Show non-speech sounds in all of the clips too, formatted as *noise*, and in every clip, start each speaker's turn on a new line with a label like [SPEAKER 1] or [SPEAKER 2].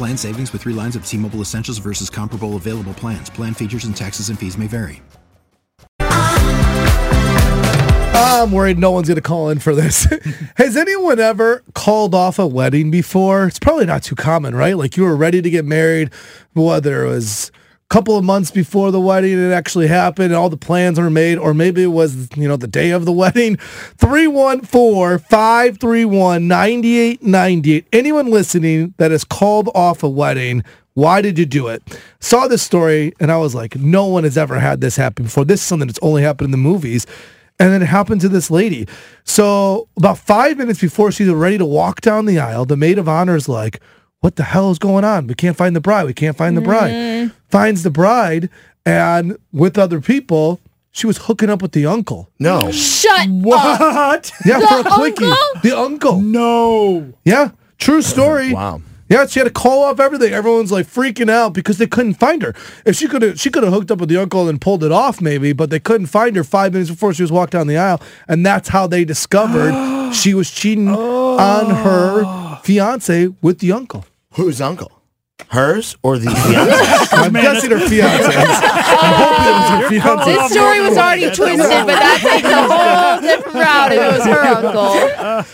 [SPEAKER 1] Plan savings with three lines of T Mobile Essentials versus comparable available plans. Plan features and taxes and fees may vary.
[SPEAKER 2] I'm worried no one's going to call in for this. *laughs* Has anyone ever called off a wedding before? It's probably not too common, right? Like you were ready to get married, whether it was couple of months before the wedding it actually happened and all the plans were made, or maybe it was, you know, the day of the *laughs* wedding. 314-531-9898. Anyone listening that has called off a wedding, why did you do it? Saw this story and I was like, no one has ever had this happen before. This is something that's only happened in the movies. And then it happened to this lady. So about five minutes before she's ready to walk down the aisle, the maid of honor is like, what the hell is going on? We can't find the bride. We can't find the bride. Mm. Finds the bride and with other people, she was hooking up with the uncle.
[SPEAKER 3] No.
[SPEAKER 4] Shut up. *laughs*
[SPEAKER 2] Yeah,
[SPEAKER 4] The
[SPEAKER 2] for a quickie.
[SPEAKER 4] uncle?
[SPEAKER 2] The uncle.
[SPEAKER 3] No.
[SPEAKER 2] Yeah, true story.
[SPEAKER 3] Wow.
[SPEAKER 2] Yeah, she had to call off everything. Everyone's like freaking out because they couldn't find her. If she could have, she could have hooked up with the uncle and pulled it off, maybe, but they couldn't find her five minutes before she was walked down the aisle, and that's how they discovered *gasps* she was cheating on her oh. fiance with the uncle.
[SPEAKER 3] Whose uncle? Hers or the fiance?
[SPEAKER 2] I'm guessing her fiance. I'm hoping it was her fiance.
[SPEAKER 4] This story was already twisted, but that takes a whole different route if it was her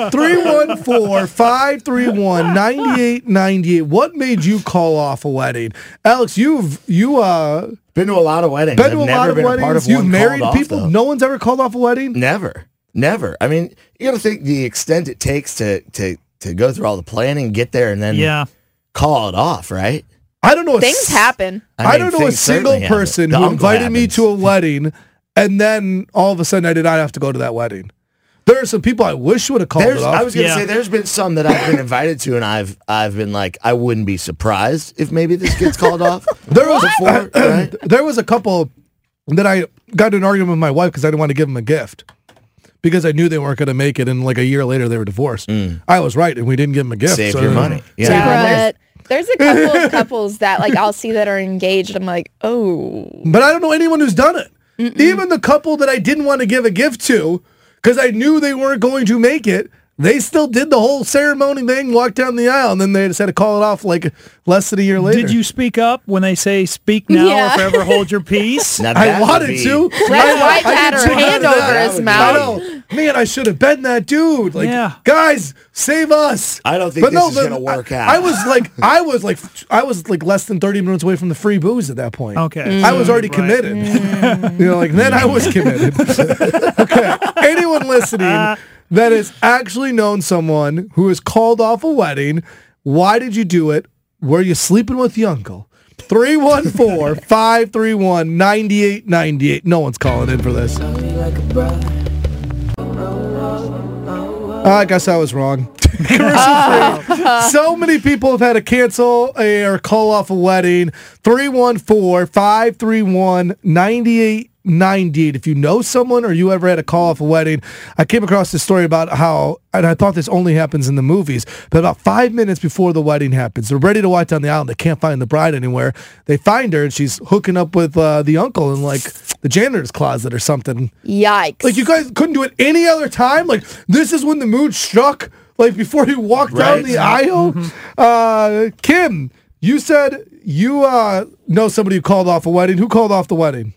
[SPEAKER 4] uncle. *laughs*
[SPEAKER 2] 314-531-9898. What made you call off a wedding? Alex, you've you uh
[SPEAKER 3] been to a lot of weddings.
[SPEAKER 2] been
[SPEAKER 3] I've
[SPEAKER 2] to a
[SPEAKER 3] never
[SPEAKER 2] lot of
[SPEAKER 3] been a part
[SPEAKER 2] weddings.
[SPEAKER 3] of
[SPEAKER 2] You've married
[SPEAKER 3] called off,
[SPEAKER 2] people.
[SPEAKER 3] though.
[SPEAKER 2] no one's ever called off a wedding?
[SPEAKER 3] Never. Never. I mean, you got to think the extent it takes to to to go through all the planning, get there, and then
[SPEAKER 5] Yeah.
[SPEAKER 3] Call it off, right?
[SPEAKER 2] I don't know.
[SPEAKER 4] Things
[SPEAKER 2] s-
[SPEAKER 4] happen.
[SPEAKER 2] I,
[SPEAKER 3] mean,
[SPEAKER 2] don't know a single person who
[SPEAKER 3] uncle
[SPEAKER 2] invited me to a wedding and then all of a sudden I did not have to go to that wedding. There are some people I wish would have called
[SPEAKER 3] There's,
[SPEAKER 2] it off.
[SPEAKER 3] I was gonna
[SPEAKER 5] Yeah.
[SPEAKER 3] say there's been some that I've been invited to, and I've I've been like, I wouldn't be surprised if maybe this gets called off. *laughs*
[SPEAKER 2] there was
[SPEAKER 3] Before, *clears throat* right?
[SPEAKER 2] there was a couple that I got in an argument with my wife because I didn't want to give them a gift. Because I knew they weren't going to make it, and like a year later they were divorced. Mm. I was right, and we didn't give them a gift.
[SPEAKER 3] Save
[SPEAKER 2] so-
[SPEAKER 3] your money. Yeah.
[SPEAKER 4] Yeah, but there's a couple of couples that like I'll see that are engaged. I'm like, oh,
[SPEAKER 2] But I don't know anyone who's done it. Even the couple that I didn't want to give a gift to, because I knew they weren't going to make it, they still did the whole ceremony thing, walked down the aisle, and then they just had to call it off like less than a year later.
[SPEAKER 5] Did you speak up when they say speak now
[SPEAKER 4] Yeah.
[SPEAKER 5] or forever hold your *laughs* peace?
[SPEAKER 3] Now
[SPEAKER 2] I
[SPEAKER 3] that would
[SPEAKER 2] wanted
[SPEAKER 3] be-
[SPEAKER 2] to.
[SPEAKER 4] Red's
[SPEAKER 2] I-
[SPEAKER 4] wife
[SPEAKER 2] I
[SPEAKER 4] had her hand over
[SPEAKER 2] would
[SPEAKER 4] his mouth.
[SPEAKER 2] I know. Man, I should have been that dude. Like,
[SPEAKER 5] Yeah.
[SPEAKER 2] guys, save us.
[SPEAKER 3] I don't think this is gonna work
[SPEAKER 2] I-
[SPEAKER 3] out.
[SPEAKER 2] I was *laughs* like, I was like, I was like less than thirty minutes away from the free booze at that point.
[SPEAKER 5] Okay. Mm.
[SPEAKER 2] I was already
[SPEAKER 5] Right.
[SPEAKER 2] committed. Mm. *laughs* you know, like then I was committed. okay. Anyone listening uh, that has actually known someone who has called off a wedding, why did you do it? Were you sleeping with the uncle? 314-531-9898. No one's calling in for this. I guess I was wrong. Commercial free. *laughs* So many people have had to cancel a, or call off a wedding. 314-531-9898. If you know someone or you ever had to call off a wedding, I came across this story about how, and I thought this only happens in the movies, but about five minutes before the wedding happens, they're ready to walk down the aisle. They can't find the bride anywhere. They find her and she's hooking up with uh, the uncle in like the janitor's closet or something.
[SPEAKER 4] Yikes.
[SPEAKER 2] Like you guys couldn't do it any other time. Like this is when the mood struck. Like before you walked down the aisle. Uh, Kim, you said you uh, know somebody who called off a wedding. Who called off the wedding?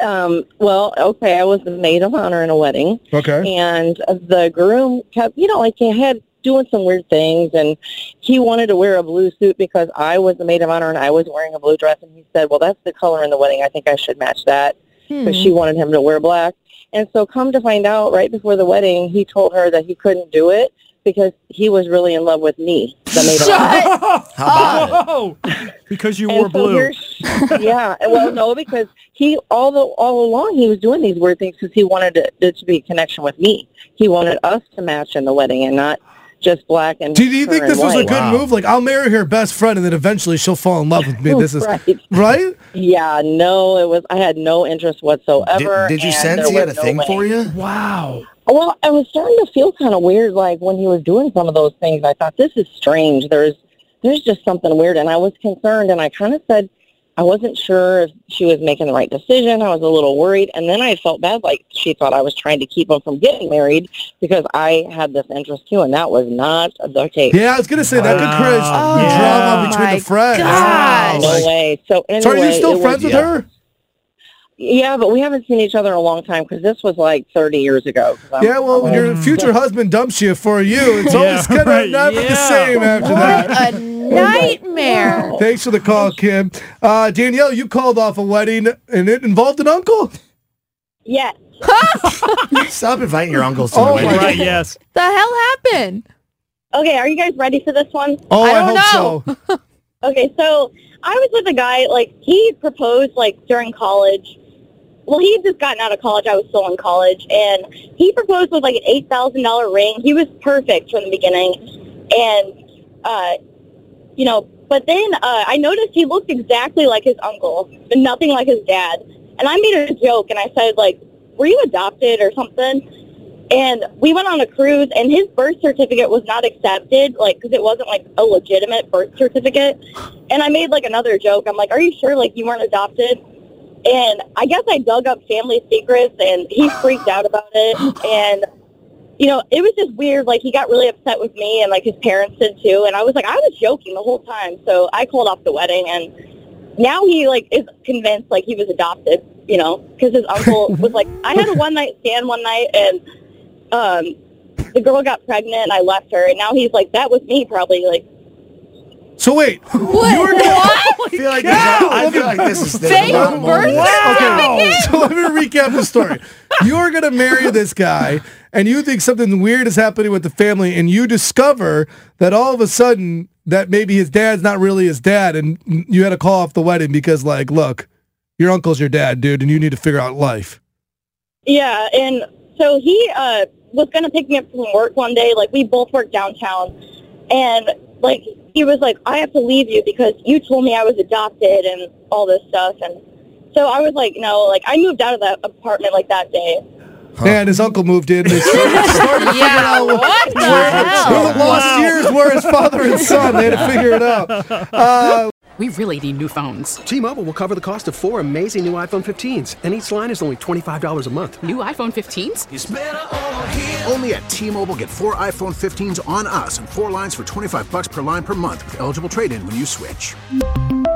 [SPEAKER 6] Um, well, okay, I was the maid of honor in a wedding,
[SPEAKER 2] Okay.
[SPEAKER 6] and the groom kept, you know, like he had doing some weird things, and he wanted to wear a blue suit because I was the maid of honor and I was wearing a blue dress, and he said, "Well, that's the color in the wedding. I think I should match that." Because she wanted him to wear black. And so, come to find out, right before the wedding, he told her that he couldn't do it because he was really in love with me, the maid of honor.
[SPEAKER 3] How about it?
[SPEAKER 5] Oh, because you
[SPEAKER 6] And
[SPEAKER 5] wore
[SPEAKER 6] so
[SPEAKER 5] blue.
[SPEAKER 6] yeah, well, no, because he all the all along he was doing these weird things because he wanted it, it to be a connection with me. He wanted us to match in the wedding and not just black and.
[SPEAKER 2] Do you
[SPEAKER 6] her
[SPEAKER 2] think this was a good
[SPEAKER 3] Wow.
[SPEAKER 2] move? Like, I'll marry her best friend, and then eventually she'll fall in love with me. This is *laughs*
[SPEAKER 6] Right.
[SPEAKER 2] right.
[SPEAKER 6] Yeah, no, it was. I had no interest whatsoever.
[SPEAKER 3] did you
[SPEAKER 6] and
[SPEAKER 3] sense he had a
[SPEAKER 6] no
[SPEAKER 3] thing
[SPEAKER 6] way.
[SPEAKER 3] for you?
[SPEAKER 5] Wow.
[SPEAKER 6] Well, I was starting to feel kind of weird, like when he was doing some of those things. I thought this is strange. There's, there's just something weird, and I was concerned. And I kind of said, I wasn't sure if she was making the right decision. I was a little worried, and then I felt bad, like she thought I was trying to keep him from getting married because I had this interest too, and that was not the case.
[SPEAKER 2] Yeah, I was gonna say that could create
[SPEAKER 5] Wow.
[SPEAKER 4] Oh,
[SPEAKER 2] drama between
[SPEAKER 4] my
[SPEAKER 2] the friends.
[SPEAKER 4] gosh.
[SPEAKER 6] No way. So anyway,
[SPEAKER 2] So are you still
[SPEAKER 6] it
[SPEAKER 2] friends
[SPEAKER 6] was,
[SPEAKER 2] with her?
[SPEAKER 6] Yeah, but we haven't seen each other in a long time because this was like 30 years ago. I'm-
[SPEAKER 2] Yeah, well, when your future husband dumps you for you, it's *laughs*
[SPEAKER 5] Yeah,
[SPEAKER 2] always kind of
[SPEAKER 5] right,
[SPEAKER 2] not the
[SPEAKER 5] yeah.
[SPEAKER 2] same after that.
[SPEAKER 4] What a nightmare.
[SPEAKER 2] Thanks for the call, Kim. Uh, Danielle, you called off a wedding and it involved an uncle.
[SPEAKER 6] Yes. *laughs*
[SPEAKER 3] Stop inviting your uncles to
[SPEAKER 2] Oh
[SPEAKER 3] the
[SPEAKER 2] my
[SPEAKER 3] wedding.
[SPEAKER 5] Right, yes. *laughs*
[SPEAKER 4] the hell happened?
[SPEAKER 6] Okay, are you guys ready for this one?
[SPEAKER 2] Oh,
[SPEAKER 4] I
[SPEAKER 2] I,
[SPEAKER 4] don't
[SPEAKER 2] hope so. *laughs*
[SPEAKER 6] Okay, so I was with a guy, like, he proposed, like, during college. Well, he had just gotten out of college. I was still in college. And he proposed with, like, an $8,000 ring. He was perfect from the beginning. And, uh, you know, but then uh, I noticed he looked exactly like his uncle, but nothing like his dad. And I made a joke, and I said, like, were you adopted or something? And we went on a cruise, and his birth certificate was not accepted, like, because it wasn't, like, a legitimate birth certificate. And I made, like, another joke. I'm like, are you sure, like, you weren't adopted? And I guess I dug up family secrets, and he freaked out about it. *gasps* And, you know, it was just weird. Like, he got really upset with me, and, like, his parents did, too. And I was like, I was joking the whole time. So I called off the wedding, and now he, like, is convinced, like, he was adopted, you know, because his uncle *laughs* was like, I had a one-night stand one night, and um, the girl got pregnant and I left her, and now he's like, that was me, probably. Like,
[SPEAKER 2] So wait, what? you were gonna,
[SPEAKER 3] I feel like this, I feel like this is there's a
[SPEAKER 4] Fake birth
[SPEAKER 3] to
[SPEAKER 2] okay. So let me recap the story. You are gonna marry this guy, and you think something weird is happening with the family, and you discover that all of a sudden that maybe his dad's not really his dad, and you had to call off the wedding because, like, look, your uncle's your dad, dude, and you need to figure out life.
[SPEAKER 6] yeah, and so he uh, was to pick me up from work one day. Like, we both work downtown, and, like, he was like, I have to leave you because you told me I was adopted and all this stuff. And so I was like, no, like, I moved out of that apartment, like, that day.
[SPEAKER 2] And his uncle moved in. They started, started to figure *laughs*
[SPEAKER 4] Yeah,
[SPEAKER 2] out
[SPEAKER 4] what the
[SPEAKER 2] where
[SPEAKER 4] hell?
[SPEAKER 2] the lost years were his father and son. They had to figure it out. Uh,
[SPEAKER 7] We really need new phones.
[SPEAKER 8] T-Mobile will cover the cost of four amazing new iPhone 15s, and each line is only $25 a month.
[SPEAKER 7] New iPhone 15s?
[SPEAKER 9] Only at T-Mobile get four iPhone 15s on us and four lines for 25 bucks per line per month with eligible trade-in when you switch.